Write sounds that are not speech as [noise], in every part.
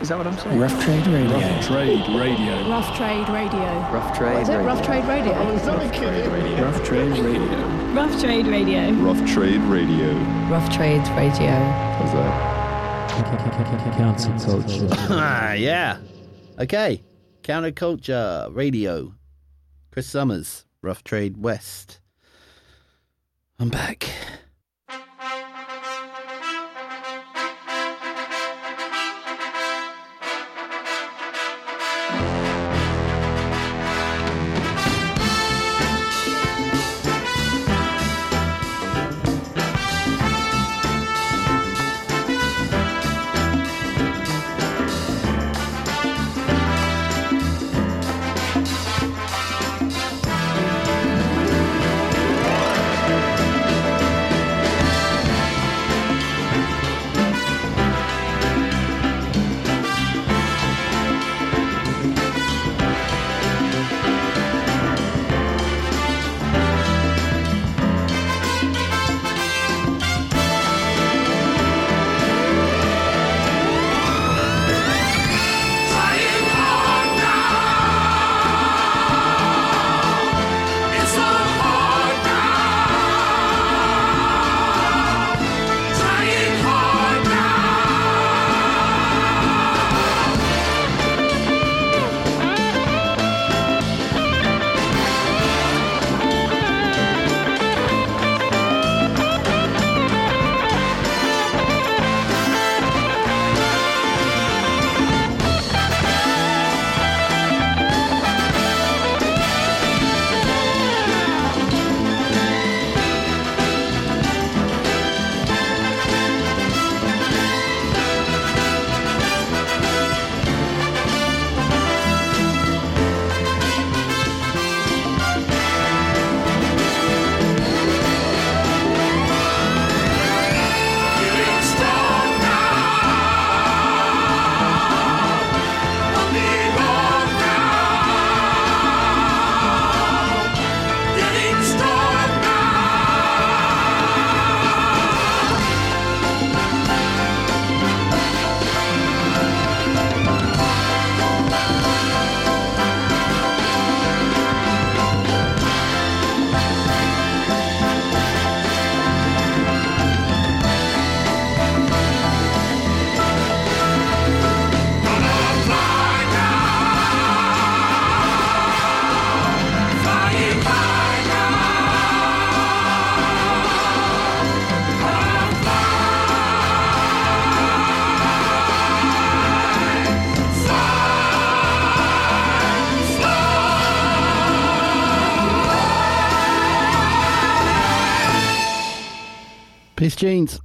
Is that what I'm saying? Rough Trade Radio. Rough Trade Radio. Rough Trade Radio. Rough Trade What is it? Radio. Rough Trade Radio. Rough Trade Radio. Rough Trade Radio. Rough Trade Radio. Rough Trades Radio. How's that? Council culture. Ah, yeah. Okay. Counterculture Radio. Chris Summers, Rough Trade West. I'm back. Jeans.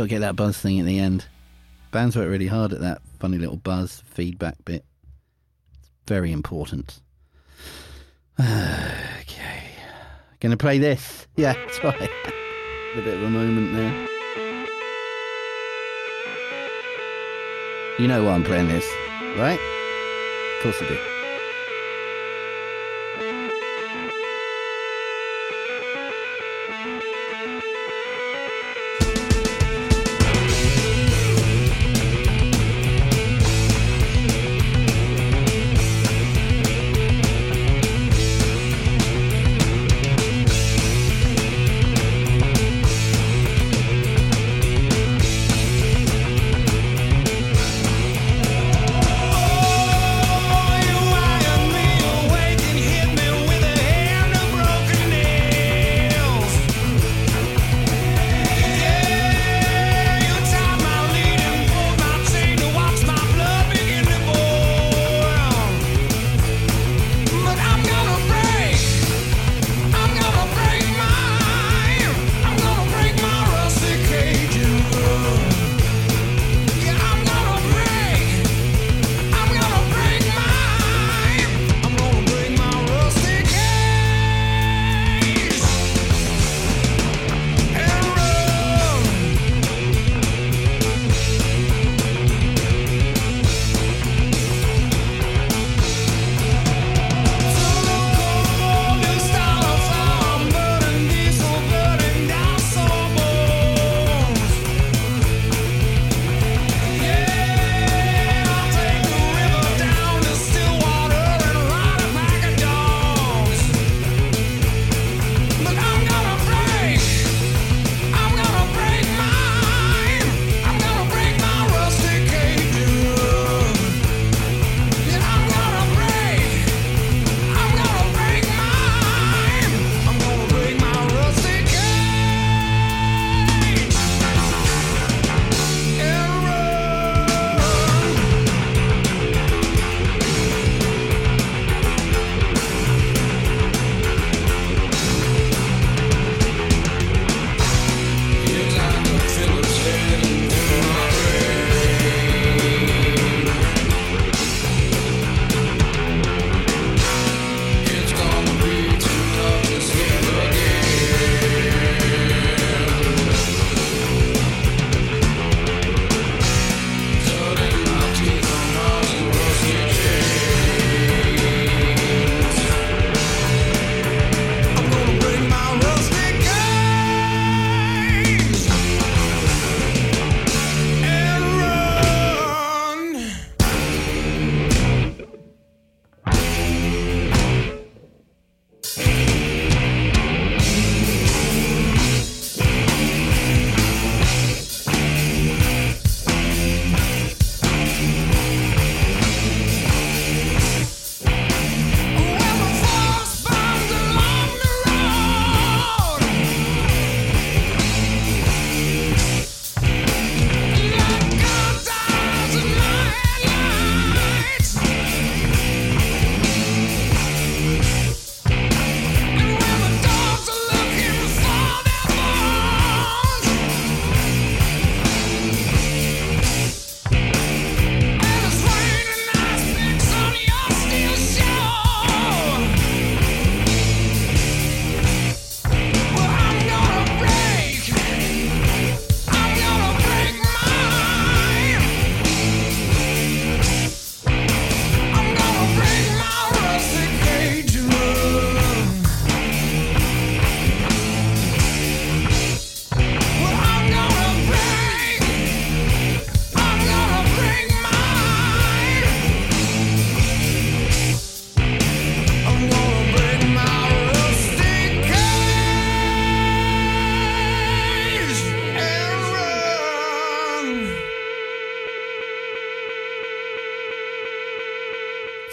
Got to get that buzz thing at the end. Bands work really hard at that funny little buzz feedback bit. It's very important. [sighs] okay. Gonna play this. [laughs] Yeah, that's right. [laughs] a bit of a moment there. You know why I'm playing this, right? Of course I do.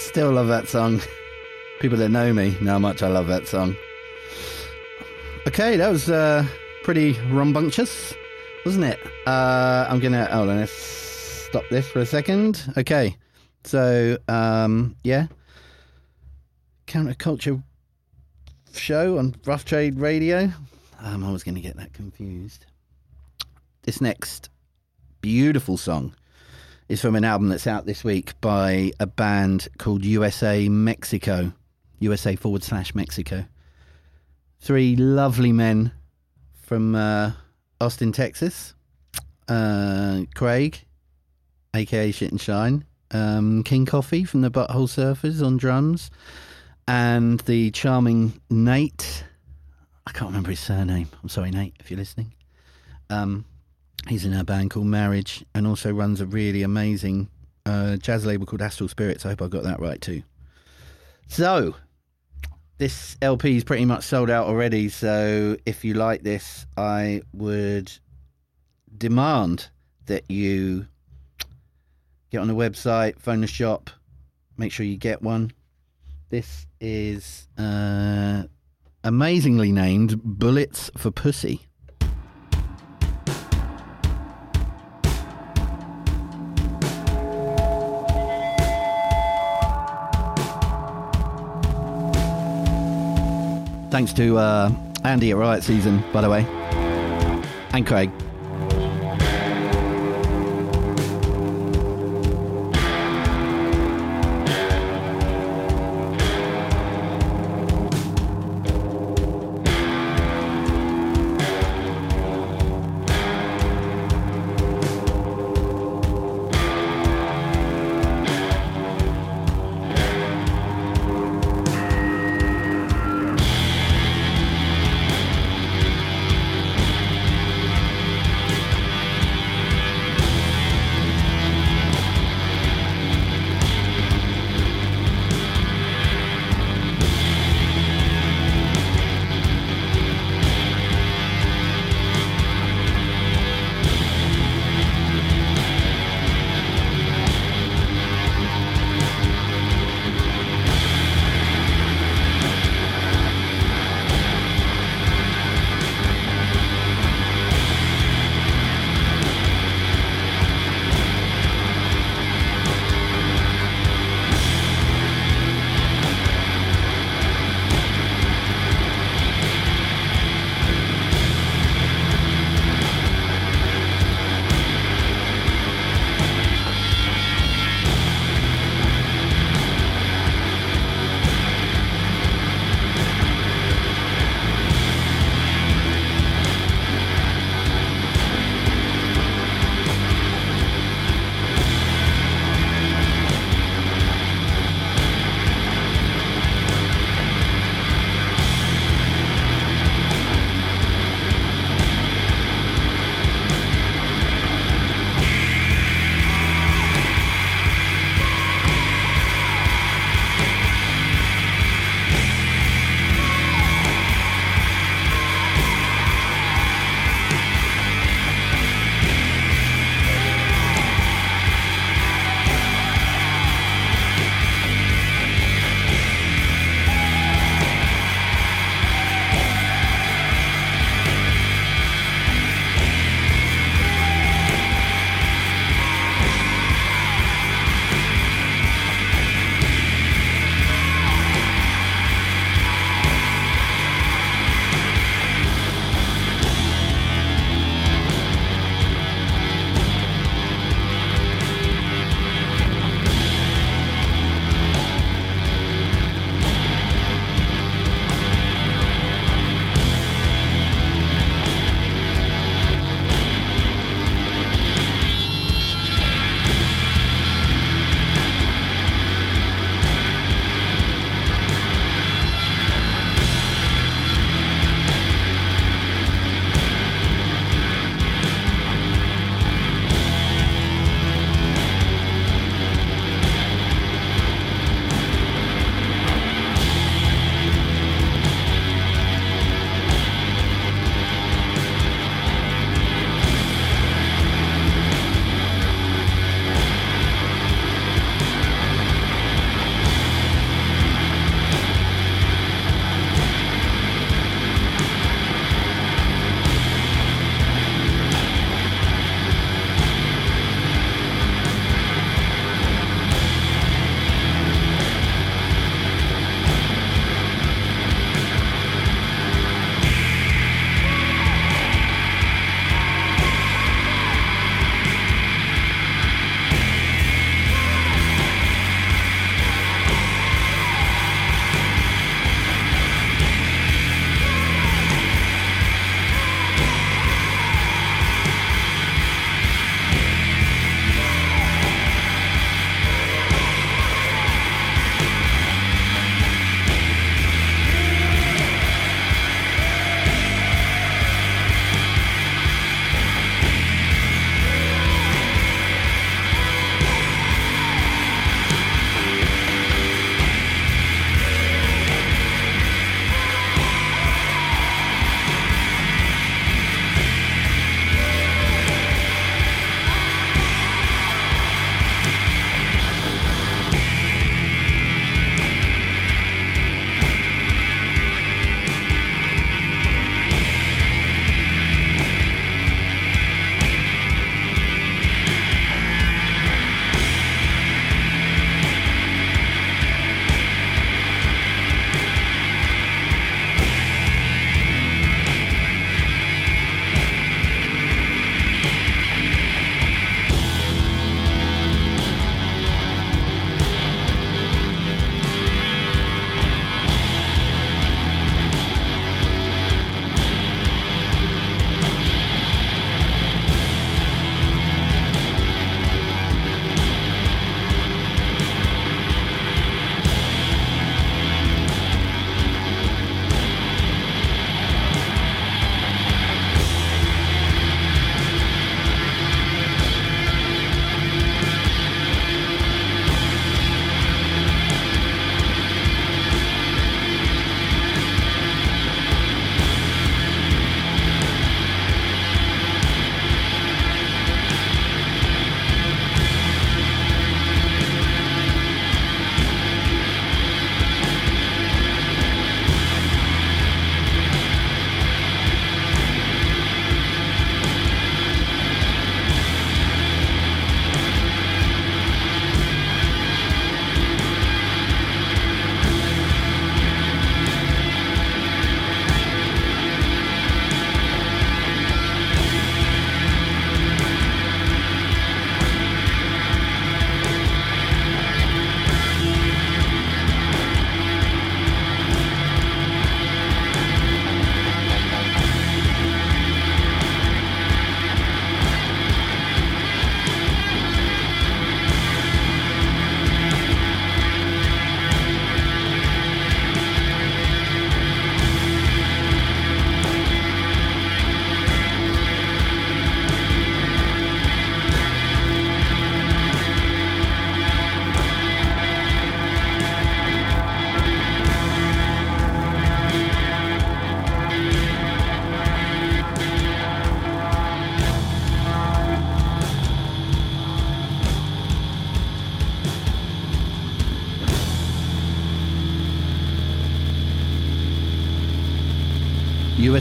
Still love that song. People that know me know how much I love that song. Okay, that was uh, pretty rumbunctious, wasn't it? Uh, I'm gonna oh, let's stop this for a second. Okay, so um, yeah, counterculture show on Rough Trade Radio. Um, I'm always gonna get that confused. This next beautiful song is from an album that's out this week by a band called USA Mexico, USA forward slash Mexico. Three lovely men from uh, Austin, Texas. Uh, Craig, aka Shit and Shine, um, King Coffey from the Butthole Surfers on drums, and the charming Nate. I can't remember his surname. I'm sorry, Nate, if you're listening. Um, he's in a band called Marriage and also runs a really amazing uh, jazz label called Astral Spirits. I hope I got that right too. So, this LP is pretty much sold out already. So, if you like this, I would demand that you get on the website, phone the shop, make sure you get one. This is uh, amazingly named Bullets for Pussy. Thanks to uh, Andy at Riot Season, by the way, and Craig.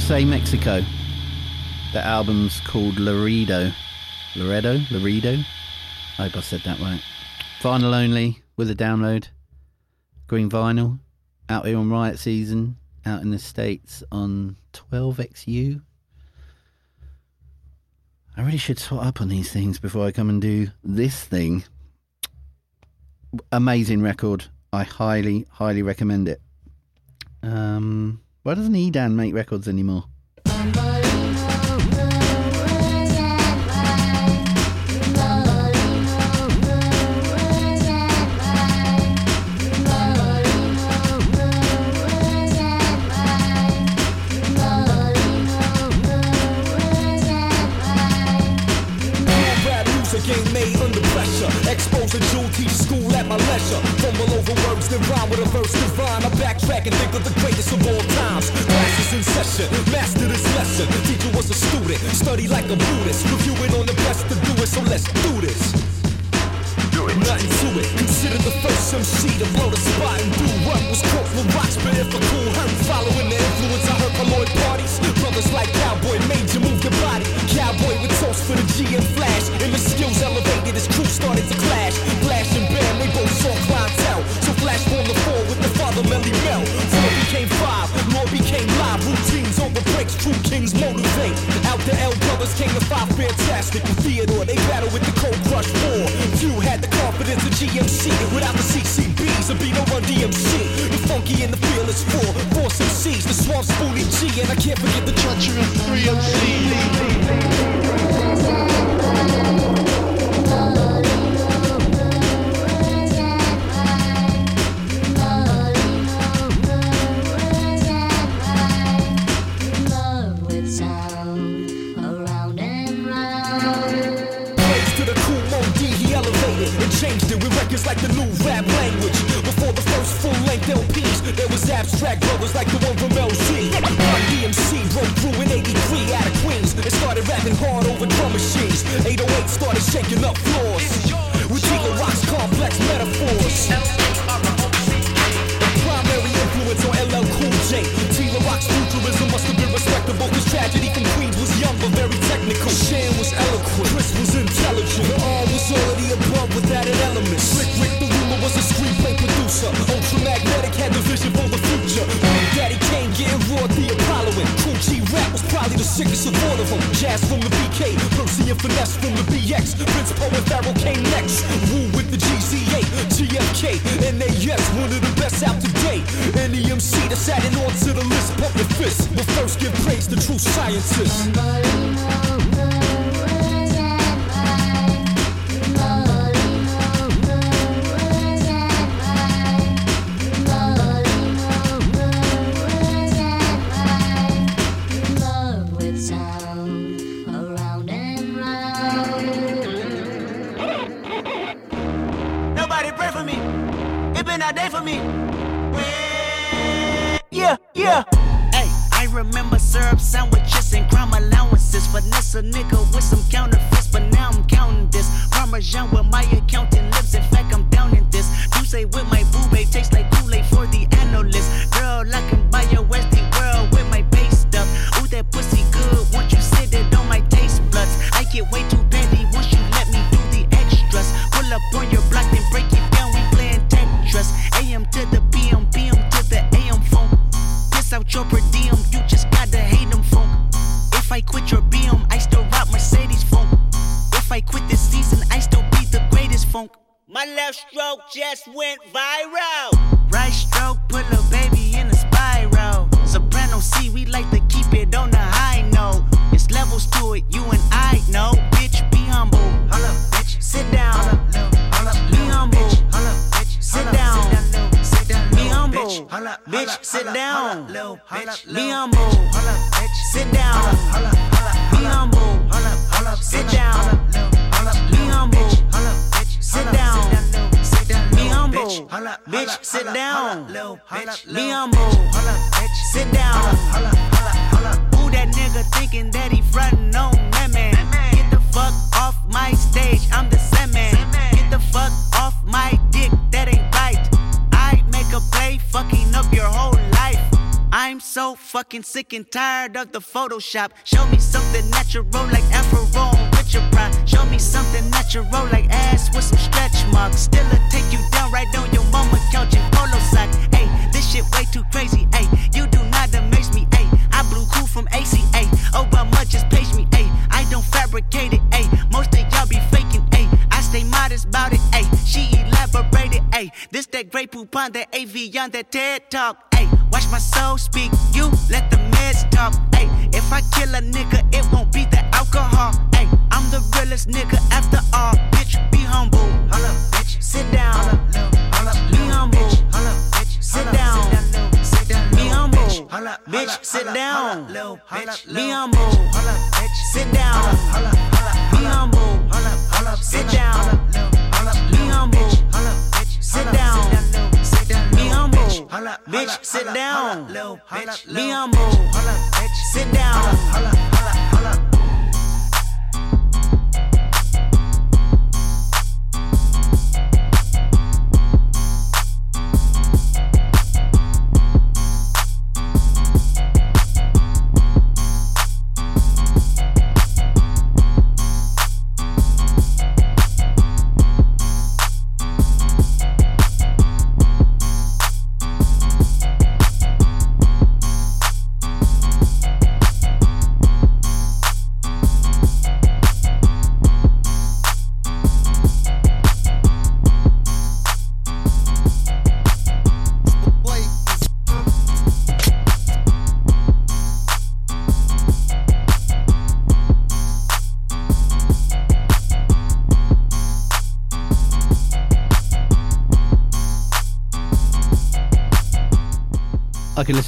USA Mexico. The album's called Laredo. Laredo? Laredo? I hope I said that right. Vinyl only with a download. Green vinyl. Out here on Riot Season. Out in the States on 12XU. I really should swat up on these things before I come and do this thing. Amazing record. I highly, highly recommend it. Um, why doesn't Edan make records anymore? Ain't made under pressure. Expose a jewel, teach school at my leisure. Fumble over words, then rhyme with a verse divine. I backtrack and think of the greatest of all times. Classes in session, master this lesson. Teacher was a student, study like a Buddhist. Review it on the best to do it, so let's do this. Nothing to it. Consider the first MC to blow the spot and do what was with rocks, but if a Kool Herc. Following the influence, I heard from Lloyd parties. Brothers like Cowboy made you move your body. Cowboy with toast for the G and Flash. And the skills elevated, his crew started to clash. Flash and Bam, they both saw clientele. So Flash formed the four with the father Melle Mel. Four became five, Routines over breaks, true kings motivate. Out the L brothers came the five fantastic. With Theodore, they battle with the Cold Crush Four. Few had the confidence of GMC without the CCBs. There'd be no Run DMC. The funky and the fearless four. Force MCs, the swamp Spoonie Gee. And I can't forget the treachery of 3MC. Like the new rap language. Before the first full length LPs, there was abstract brothers like the one from. Run DMC broke through in 83 out of Queens and started rapping hard over drum machines. 808 started shaking up floors with T La Rock's complex metaphors. The primary influence on LL Cool J. Rock's futurism must have been respectable, cause tragedy from Queens was young but very technical. Shan was eloquent, Chris was intelligent. The R was already above with added elements. Slick Rick the ruler was a screenplay producer. Ultramagnetic had the vision for the future. Probably the sickest of all of them. Jazz from the BK, Percy and Finesse from the BX. Prince Po and Pharoahe came next. Woo with the GZA, GFK, NAS, one of the best out to date. Any MC that's adding on to the list, pump your fist. But first give praise to true scientists. A nigga tired of the Photoshop. Show me something natural like Afro on Richard Pryor. Show me something natural like ass with some stretch marks. Still a take you down right on your mama couch in polo socks. Hey, this shit way too crazy. Hey, you do not amaze me. Hey, I blew cool from ACA. Oh, but much just page me. Hey, I don't fabricate it. Hey, most of y'all be faking. Hey, I stay modest about it. Hey, she elaborated. Hey, this that great poop on that AV on that TED talk. Hey, watch my soul speak. You let the meds talk. Hey, if I kill a nigga, it won't be the alcohol. Hey, I'm the realest nigga after all. Bitch, be humble. Holla, bitch. Sit down. Be humble. Sit down. Be humble. Bitch, sit down. Be humble. Sit down. Be humble. Sit down. Be humble. Bitch, sit down. Be humble. Sit down.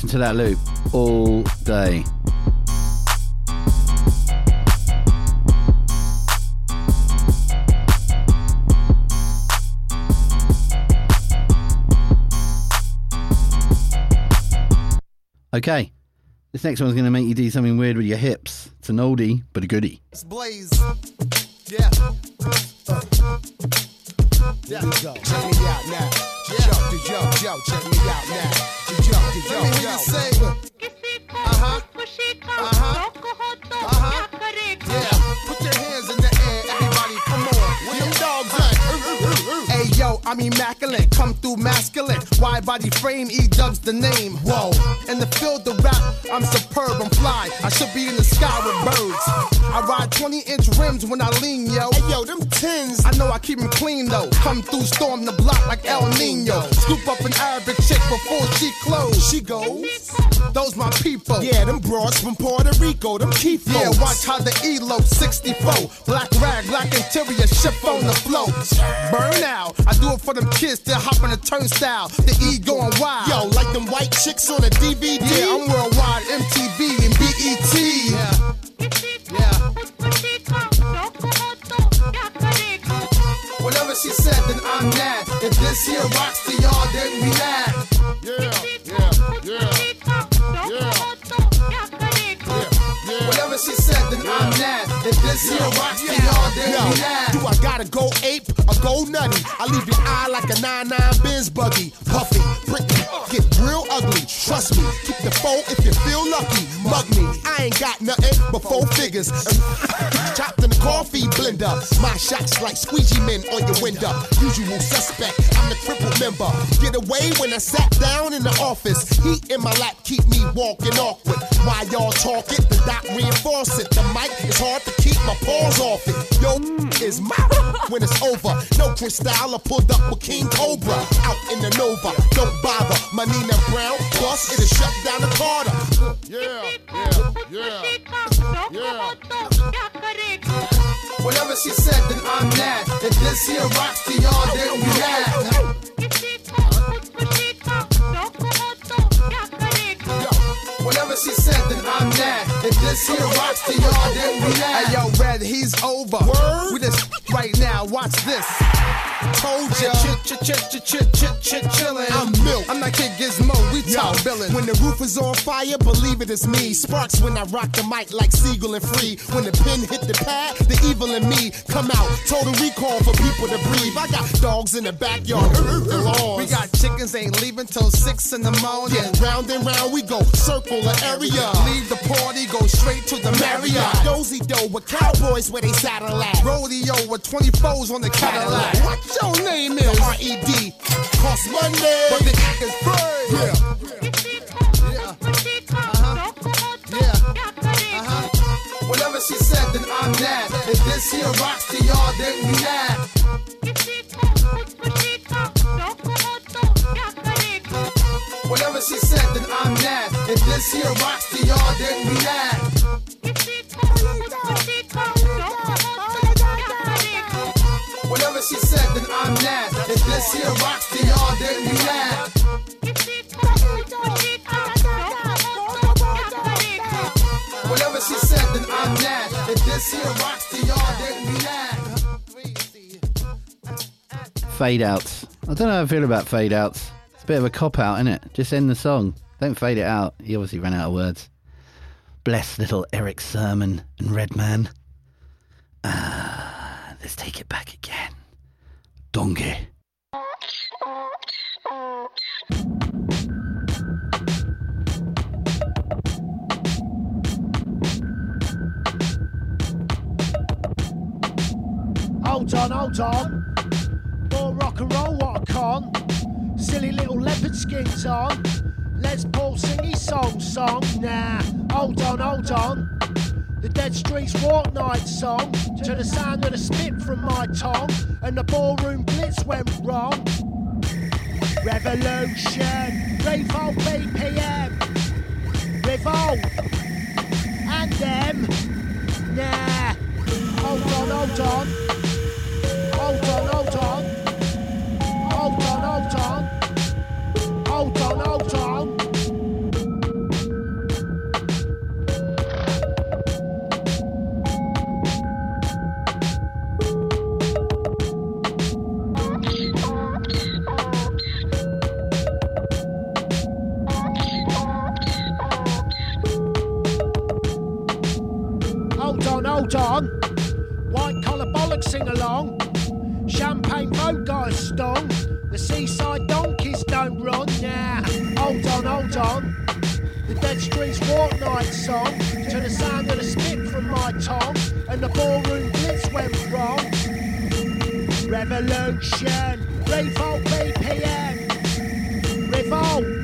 Listen to that loop all day. Okay, this next one's going to make you do something weird with your hips. It's an oldie, but a goodie. It's Blaze. Yeah. Yeah. Check me out now. Yo, yo, yo, check me out now. Yo, yo, yo, yo. yo. Say, uh-huh. Uh-huh. Uh-huh. Yeah. I'm immaculate. Come through masculine. Wide body frame, E dubs the name. Whoa. In the field of rap, I'm superb, I'm fly. I should be in the sky with birds. I ride 20 inch rims when I lean, yo. Hey, yo, them tins. I know I keep them clean, though. Come through, storm the block like El Nino. Scoop up an Arabic chick before she close. She goes. Those my people. Yeah, them broads from Puerto Rico, them key Yeah, watch how the elope 64. Black rag, black interior, ship on the flow. Burn out. I do it for them kids that hop on the turnstile. The E going wild. Yo, like them white chicks on a DVD. Yeah, I'm worldwide, MTV and BET. Yeah. Yeah. Whatever she said, then I'm mad. If this here rocks to y'all, then we mad. If this here rocks y'all, then we. Do I gotta go ape or go nutty? I leave your eye like a 9-9 Benz buggy. Puffy, prickly, get real ugly. Trust me, keep the foe if you feel lucky. Mug me, I ain't got nothing but four figures. Chopped [laughs] in the coffee blender. My shots like squeegee men on your window. Usual suspect, I'm the crippled member. Get away when I sat down in the office. Heat in my lap keep me walking awkward. Why y'all talk it, the dot reinforce it. The mic is hard to keep my paws off it. Yo, mm. is my [laughs] when it's over. No Cristal, I pulled up with King Cobra. Out in the Nova, don't bother. My Nina Brown, plus it'll shut down the Carter. Yeah, yeah. Whatever she said, then I'm mad. If this here rocks to y'all, then we mad. Whatever she said, then I'm mad. If this here rocks to y'all, then we mad. Hey yo, Red, he's over. With this right now, watch this. Told ya. Chit, chit, chit, chit, chit, chit, chillin'. I'm milk. I'm not Kid Gizmo, we top billin'. when the roof is on fire, believe it is me. Sparks when I rock the mic like Siegel and Free. When the pen hit the pad, the evil in me come out. Total recall for people to breathe. I got dogs in the backyard. [laughs] We got chickens ain't leaving till six in the morning. Yeah, round and round we go, circle the area. Leave the party, go straight to the Marriott. Dozy dough with cowboys where they saddle at. Rodeo with 24s on the Cadillac. What your name is? R.E.D. Cost Monday. But the act is free. Yeah. Whatever she said, then I'm that. If this here rocks to y'all, then we that. Whatever she said, then I'm that. If this here rocks to y'all, Fade outs. I don't know how I feel about fade outs. It's a bit of a cop out, isn't it? Just end the song. Don't fade it out. He obviously ran out of words. Bless little Erick Sermon and Redman. Ah, let's take it back again. Donkey. Hold on, hold on. More rock and roll, what a con. Silly little leopard skins on. Les Paul sing his song, song. Nah, hold on, hold on. The Dead Streets Walk Night song. To the sound of the spit from my tongue. And the ballroom blitz went wrong. Revolution, Revolt BPM, Revolt, and them. Nah, hold on, hold on. Hold on, hold on. Hold on, hold on. Hold on, hold on. On. White collar bollocks sing along. Champagne boat guys stung. The seaside donkeys don't run now. Hold on, hold on. The Dead Streets Walk Night song. To the sound of the spit from my tongue. And the ballroom blitz went wrong. Revolution. Revolt BPM. Revolt.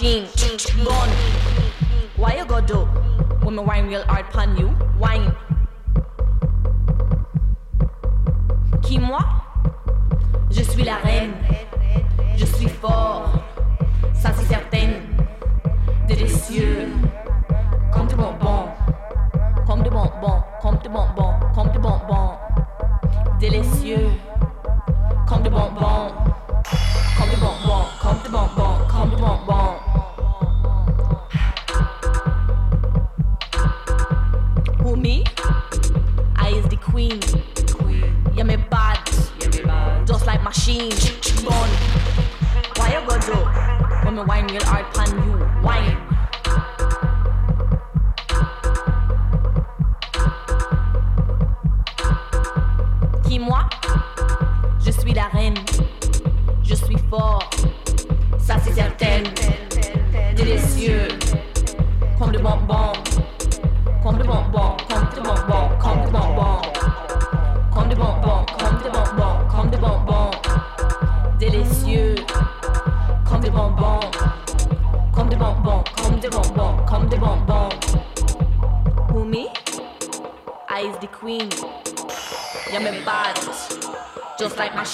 Just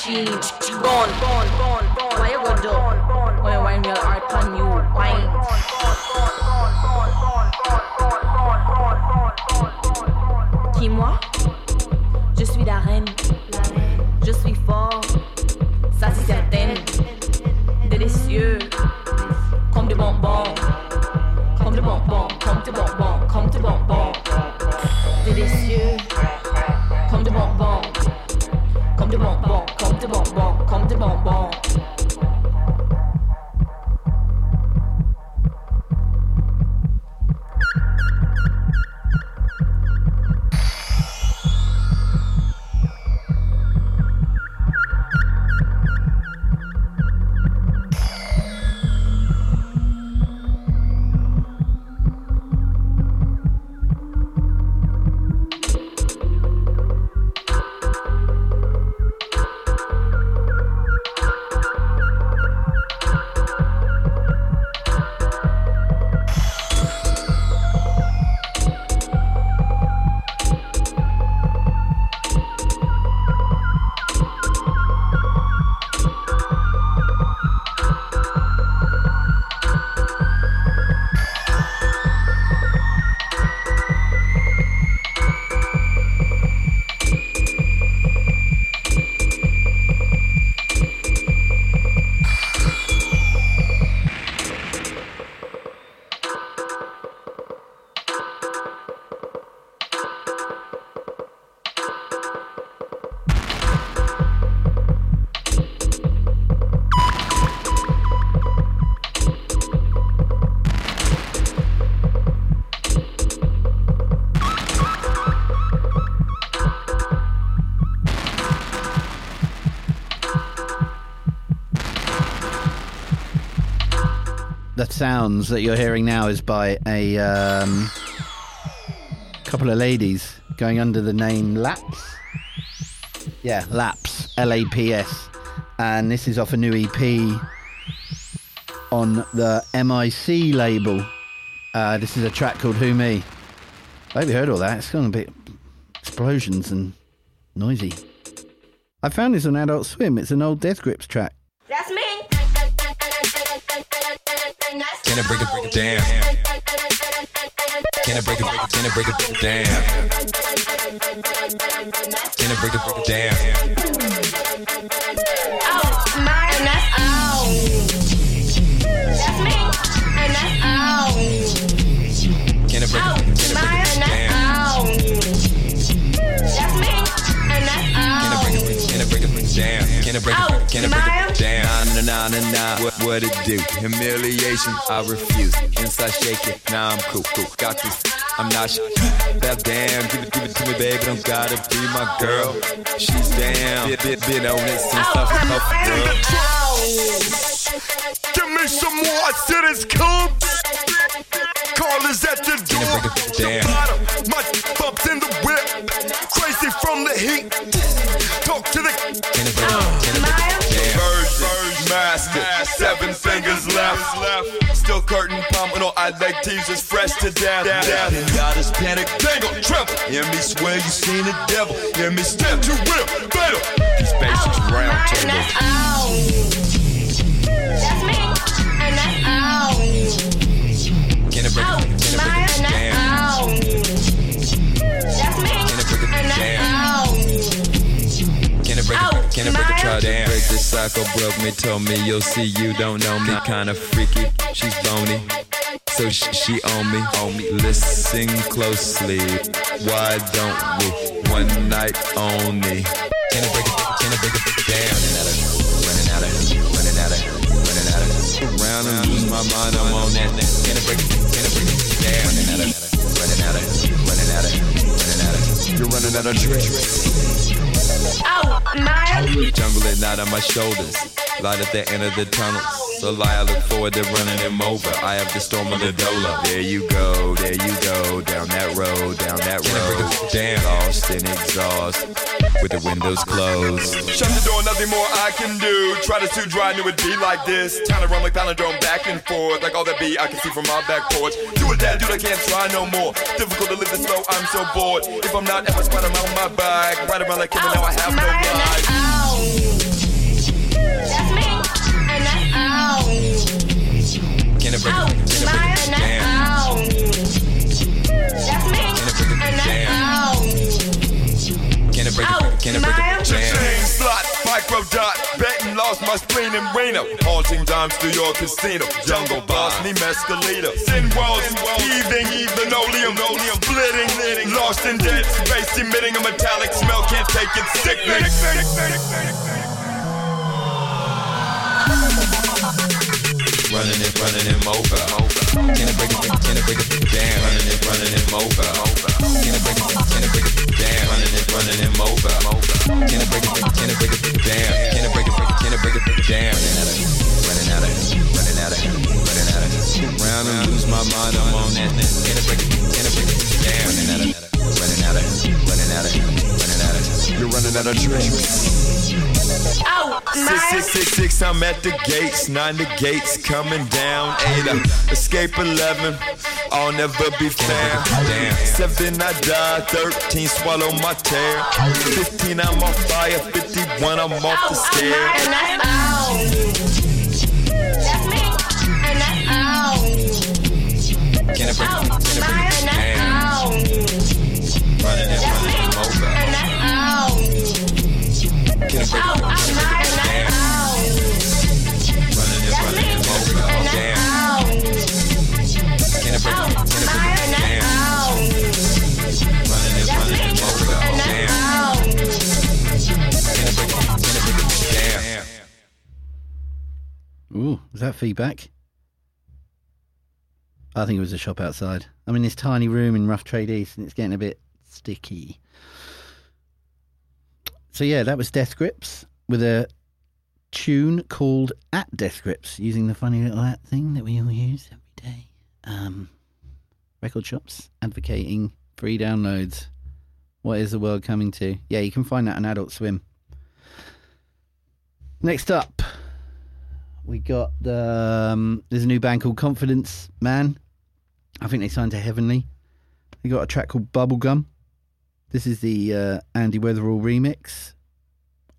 Gone, The sounds that you're hearing now is by a um, couple of ladies going under the name Laps. Yeah, Laps, L A P S. And this is off a new EP on the MIC label. Uh, this is a track called Who Me. I hope you heard all that. It's gone a bit explosions and noisy. I found this on Adult Swim. It's an old Death Grips track. Can I break it, break it down? Can I break it, break it, can I break it down? Can I break it, break it down? Oh, my, and that's all. That's me, and that's all. Can I break Oh, it, can I break it down? That's me, and that's Can I break it, can I break it down? Can I break Oh, it, can I break it down? Nah, nah, nah, nah, nah. What, it do? Humiliation, I refuse. Inside shaking, now I'm cool, cool. Got this, I'm not sh- That damn, give it, give it to me, baby. Don't gotta be my girl. She's damn. Been, been, been on it since I was a girl. Give me some more, I said it's cold. Carl is at the door. Damn. Bottom, my bumps in the whip. Crazy from the heat. Talk to the Master, seven fingers left. Still curtain pumping on I like teasers fresh to death. death. And y'all panic, gon' tremble. Hear me swear you seen the devil. Hear me step to real, better. These basics oh, round that's all. That's me, and that's all. Can I break Oh, it, can I my, break oh, and Can I break a try to Break this cycle, broke me, told me you'll see you don't know me. Kinda freaky, she's bony. So sh- she on me, on me. Listen closely. Why don't we one night only? Can I break it? Can I break it down? Running out of, running out of, running out of, running out of. Round and lose my mind, I'm on that. Can I break it? Can I break it down? Running out of, running out of. You're running out of tricks. Oh, my. Jungle at night on my shoulders. Light at the end of the tunnel. So lie, I look forward to running him over. I have the storm of the Dola. There you go, there you go. Down that road, down that road. Damn, lost in exhaust. With the windows closed. Shut the door, nothing more I can do. Try to too dry, knew it'd be like this. Time to run like palindrome back and forth. Like all that be, I can see from my back porch. Do it, dad, dude, I can't try no more. Difficult to live this slow, I'm so bored. If I'm not at my spot, I'm on my bike. Ride around like him, and now I have no life. Uh, Can I break Ow. it? Can I My break and it down? That's me. Can I break it And down? Can I break it? Can I break My- it down? Chain slot, micro dot, betting lost my spleen in Reno. Haunting dimes through your casino. Jungle boss, me mescalita. Sin walls, heaving, linoleum, splitting, lost in dead space, emitting a metallic smell. Can't take it, sickness. Running it, running him over. Can I break it? Can I break it down? Running it, running him over. Can I break it? Can I break it down? Running it, running him over. Can I break it? Can I break it down? Can I break it? Can I break it down? Running out of, running out of, running out of. Round and lose my mind, I'm on that. Can break it? Can break it down? Running out of, running out of, running out of, running out of. You're running out of drinks. Ow. Six, My. six, six, six, I'm at the gates. Nine the gates coming down. Eight, uh, escape 11. I'll never be found. Seven, I die. Thirteen, swallow my tear. Fifteen, I'm on fire. Fifty-one, I'm off the scare. It? Ooh, was that feedback? I think it was a shop outside. I'm in this tiny room in Rough Trade East and it's getting a bit sticky. So, yeah, that was Death Grips with a tune called At Death Grips using the funny little at thing that we all use every day. Um, record shops advocating free downloads. What is the world coming to? Yeah, you can find that on Adult Swim. Next up, we got the um, there's a new band called Confidence Man. I think they signed to Heavenly. They got a track called Bubblegum. This is the uh, Andy Weatherall remix.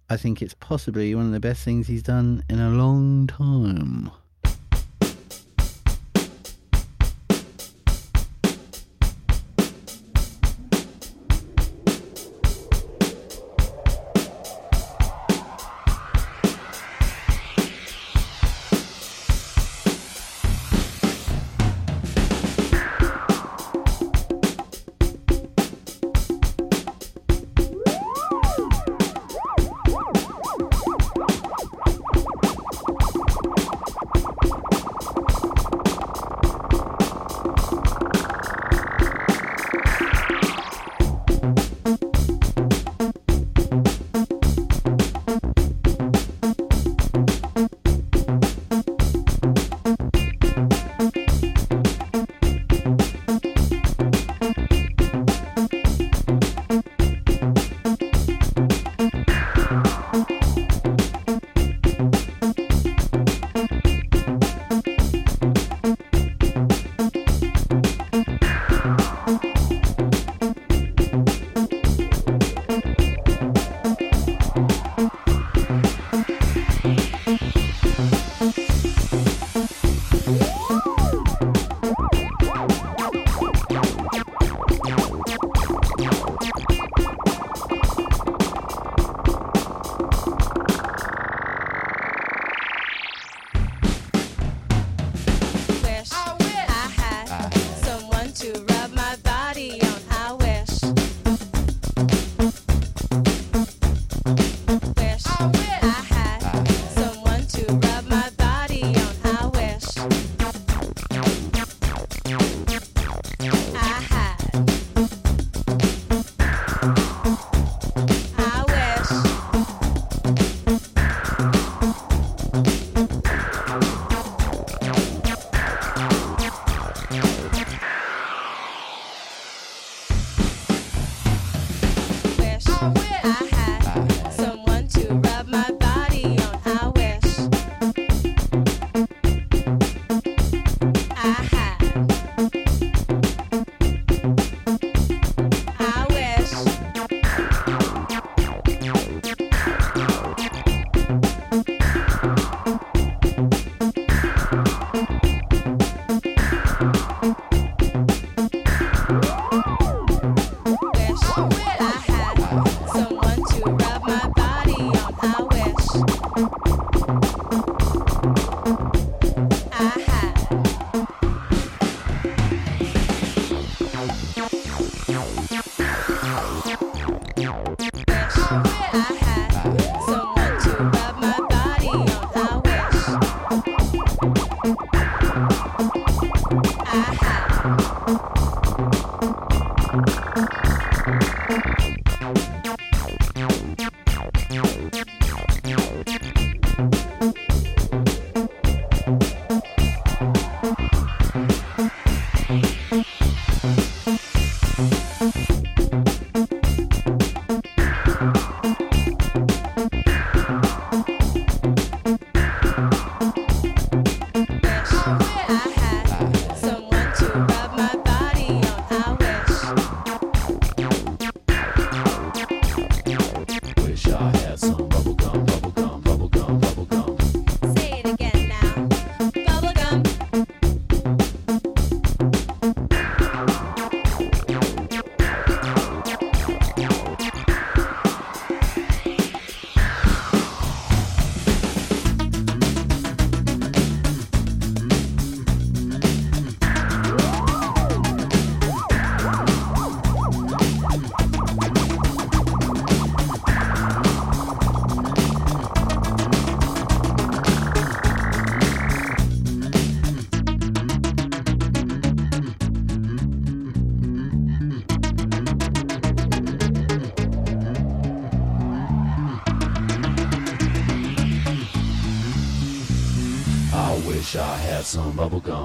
I think it's possibly one of the best things he's done in a long time.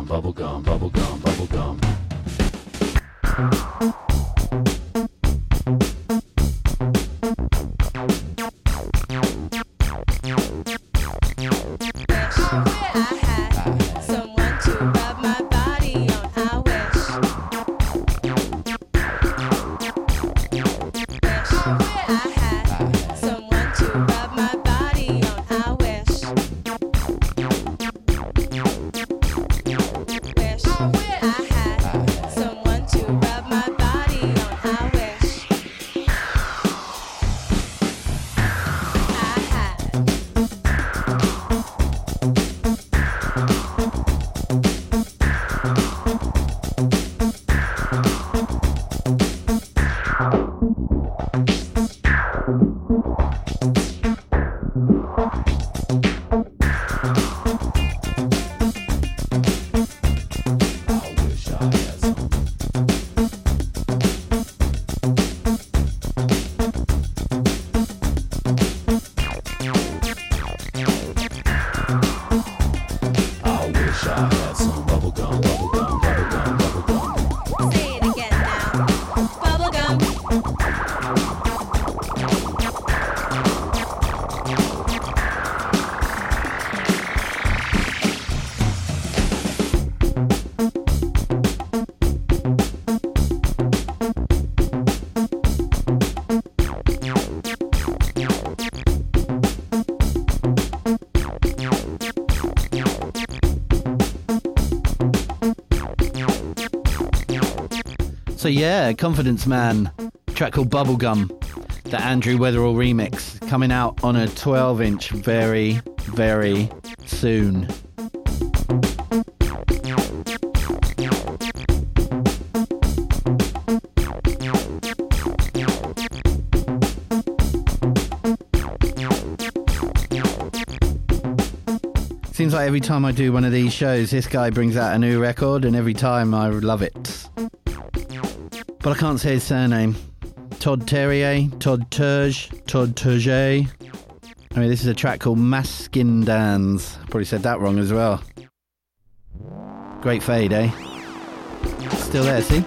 Bubblegum, bubblegum, yeah, Confidence Man, track called Bubblegum, the Andrew Weatherall remix, coming out on a 12 inch very, very soon. Seems like every time I do one of these shows, this guy brings out a new record, and every time I love it. But I can't say his surname. Todd Terje, Todd Turge, Todd Turge. I mean, this is a track called Maskindans. Probably said that wrong as well. Great fade, eh? Still there, see?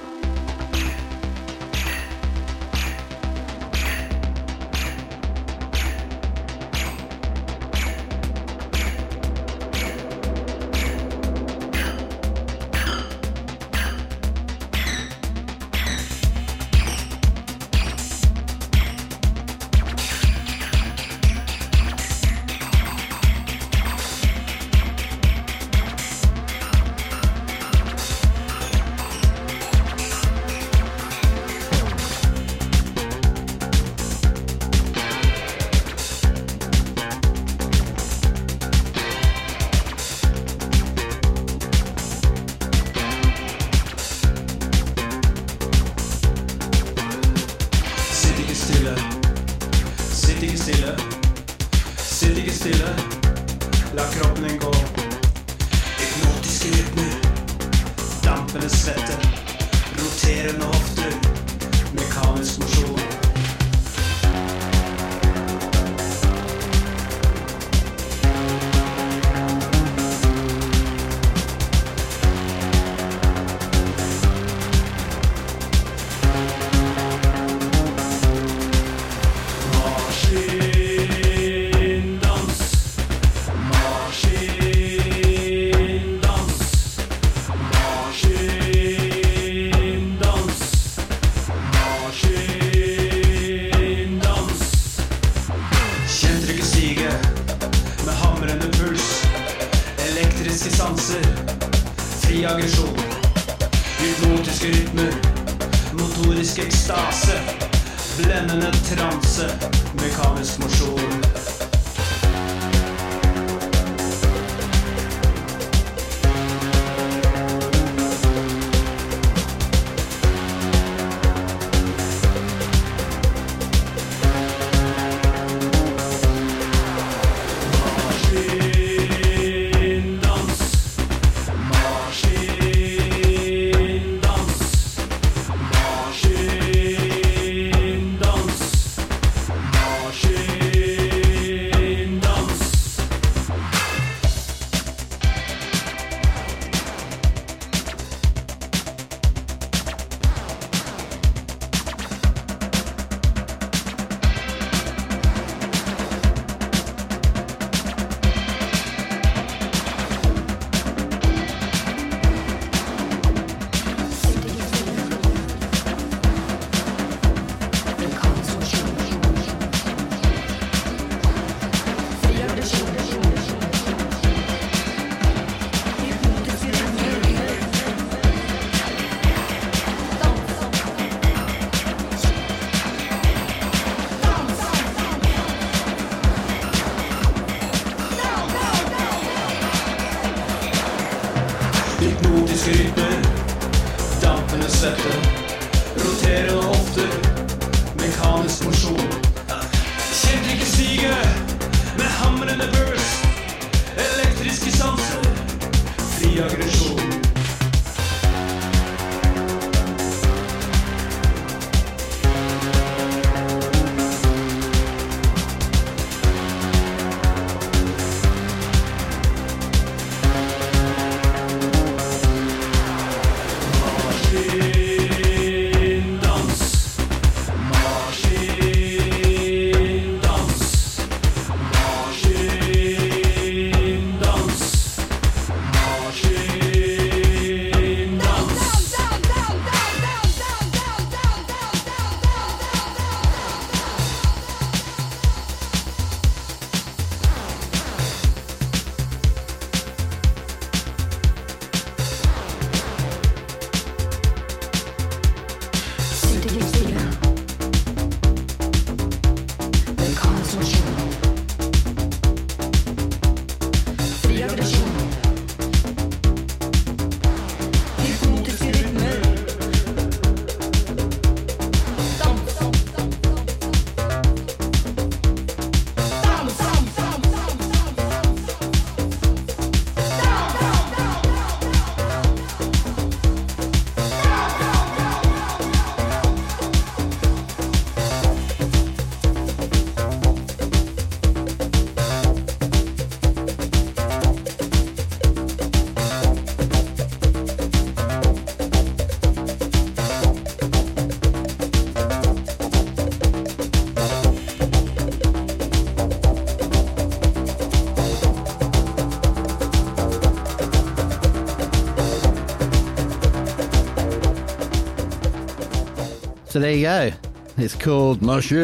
So there you go. It's called Machine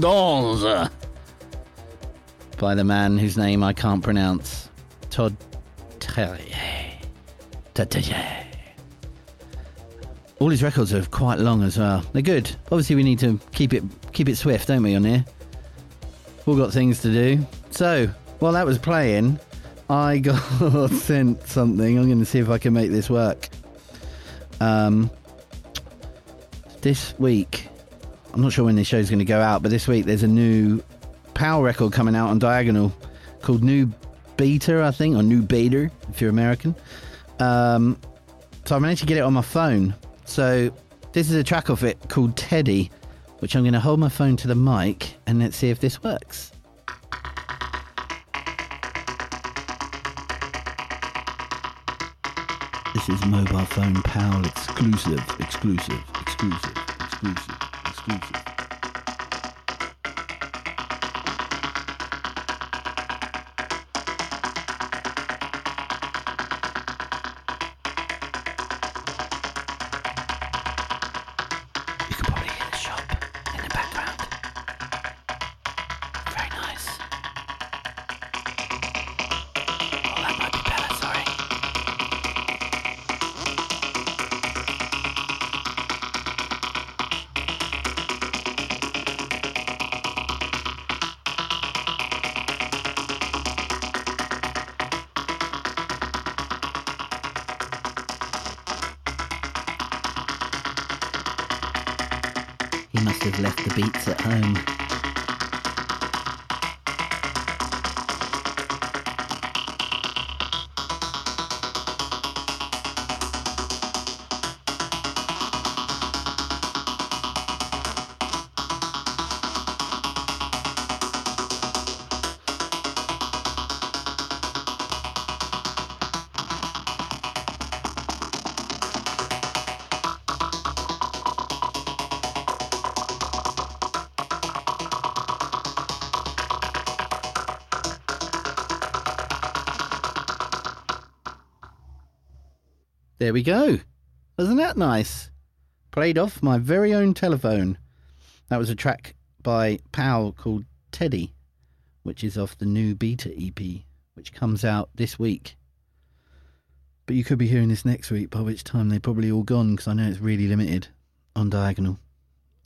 Dance by the man whose name I can't pronounce, Todd Terje. Todd Terje. All his records are quite long as well. They're good. Obviously, we need to keep it keep it swift, don't we, on here? All got things to do. So while that was playing, I [laughs] got sent something. I'm going to see if I can make this work. Um, this week, I'm not sure when this show's going to go out, but this week there's a new Powell record coming out on Diagonal called New Beta, I think, or New Beta if you're American. Um, so I managed to get it on my phone. So this is a track of it called Teddy, which I'm going to hold my phone to the mic and let's see if this works. This is mobile phone Powell exclusive, exclusive, exclusive, exclusive, exclusive. Have left the beats at home. There we go. Wasn't that nice? Played off my very own telephone. That was a track by Powell called Teddy, which is off the new Beta EP, which comes out this week. But you could be hearing this next week, by which time they're probably all gone because I know it's really limited on Diagonal.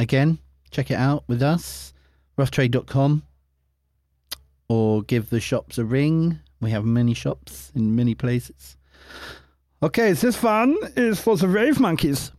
Again, check it out with us, roughtrade.com, or give the shops a ring. We have many shops in many places. Okay, this one is for the Rave Monkeys.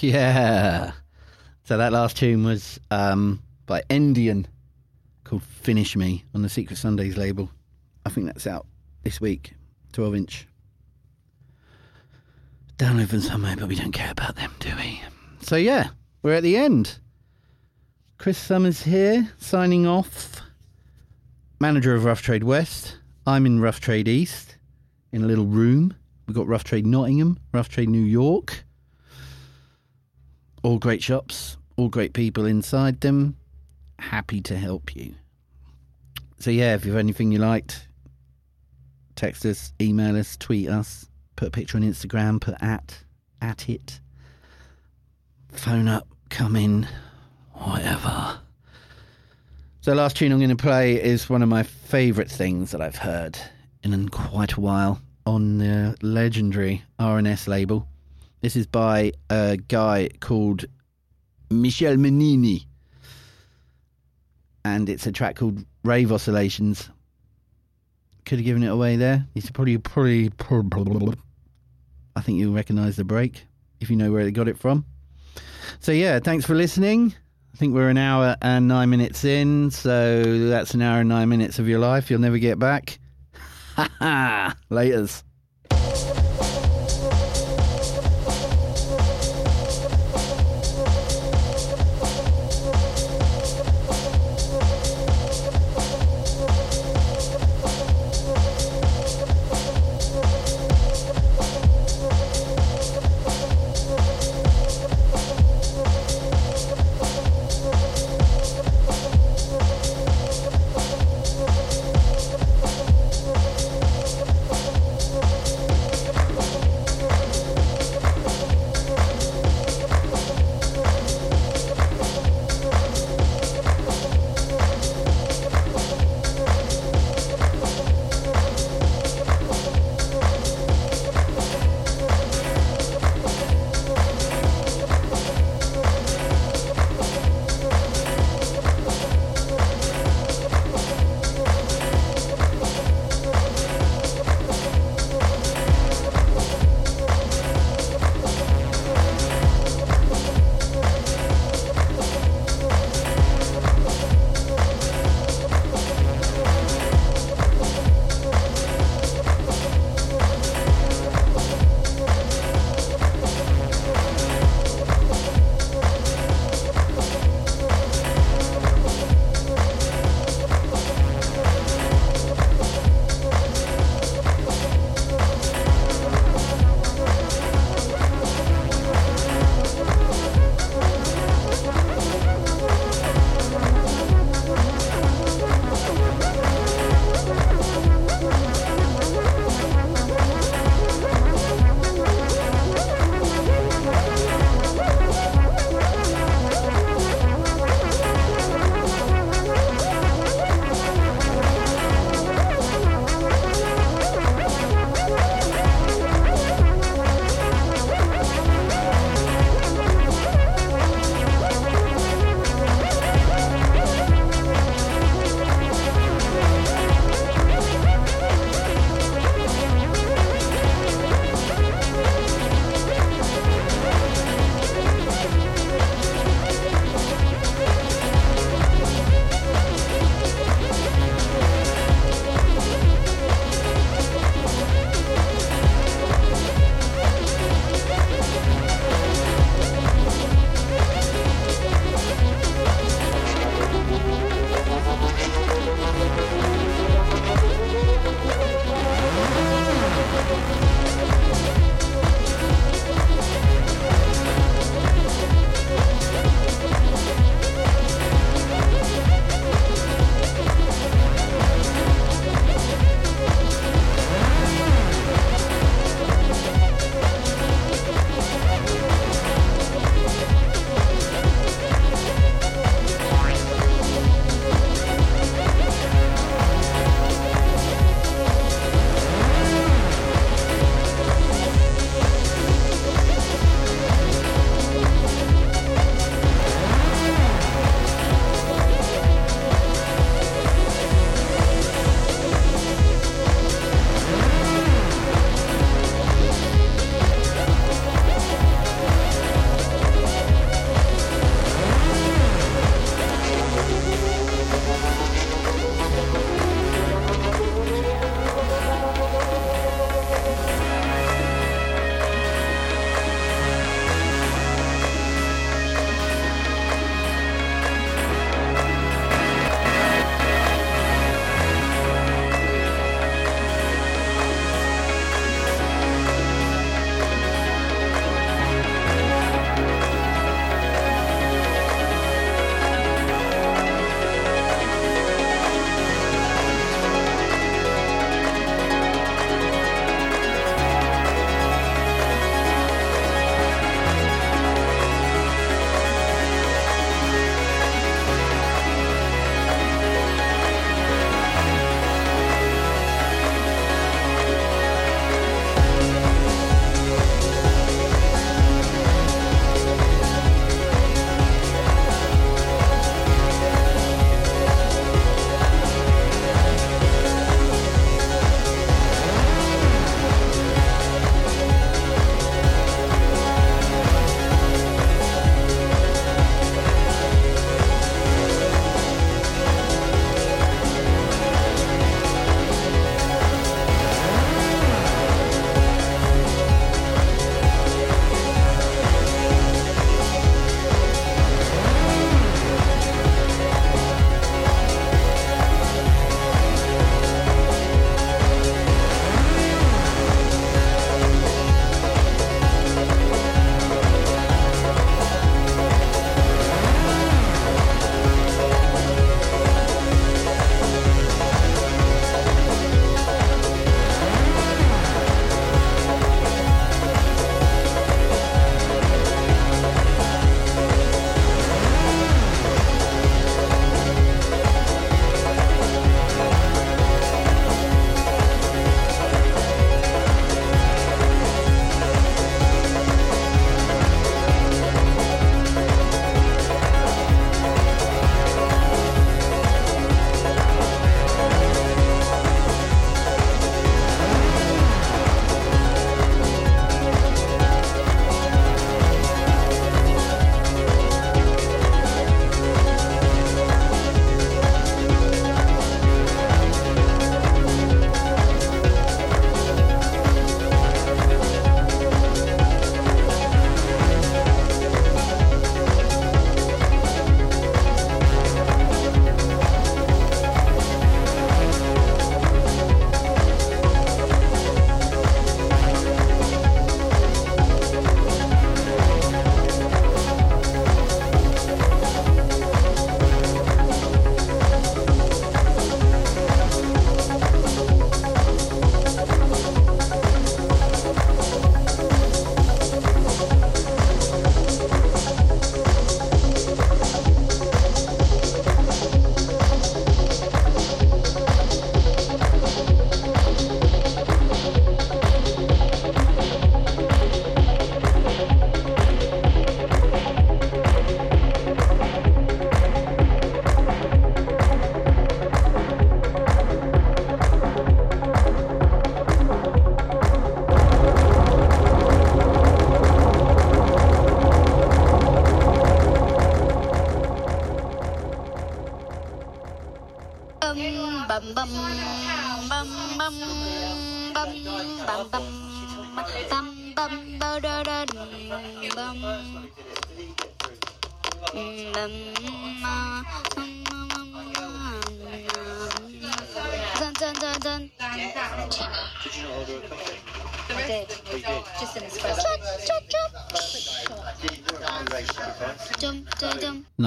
Yeah. So that last tune was um, by Endian called Finish Me on the Secret Sundaze label. I think that's out this week, 12 inch. Download them somewhere, but we don't care about them, do we? So yeah, we're at the end. Chris Summers here, signing off. Manager of Rough Trade West. I'm in Rough Trade East, in a little room. We've got Rough Trade Nottingham, Rough Trade New York all great shops, all great people inside them. Happy to help you. So, yeah, if you've anything you liked, text us, email us, tweet us, put a picture on Instagram, put at, at it, phone up, come in, whatever. So, the last tune I'm going to play is one of my favourite things that I've heard in quite a while on the legendary R&S label. This is by a guy called Michel Menini. And it's a track called Rave Oscillations. Could have given it away there. Probably, probably, probably I think you'll recognise the break if you know where they got it from. So, yeah, thanks for listening. I think we're an hour and nine minutes in, so that's an hour and nine minutes of your life you'll never get back. [laughs] Ha ha! Laters.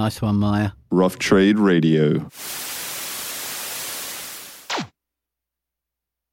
Nice one, Maya. Rough Trade Radio.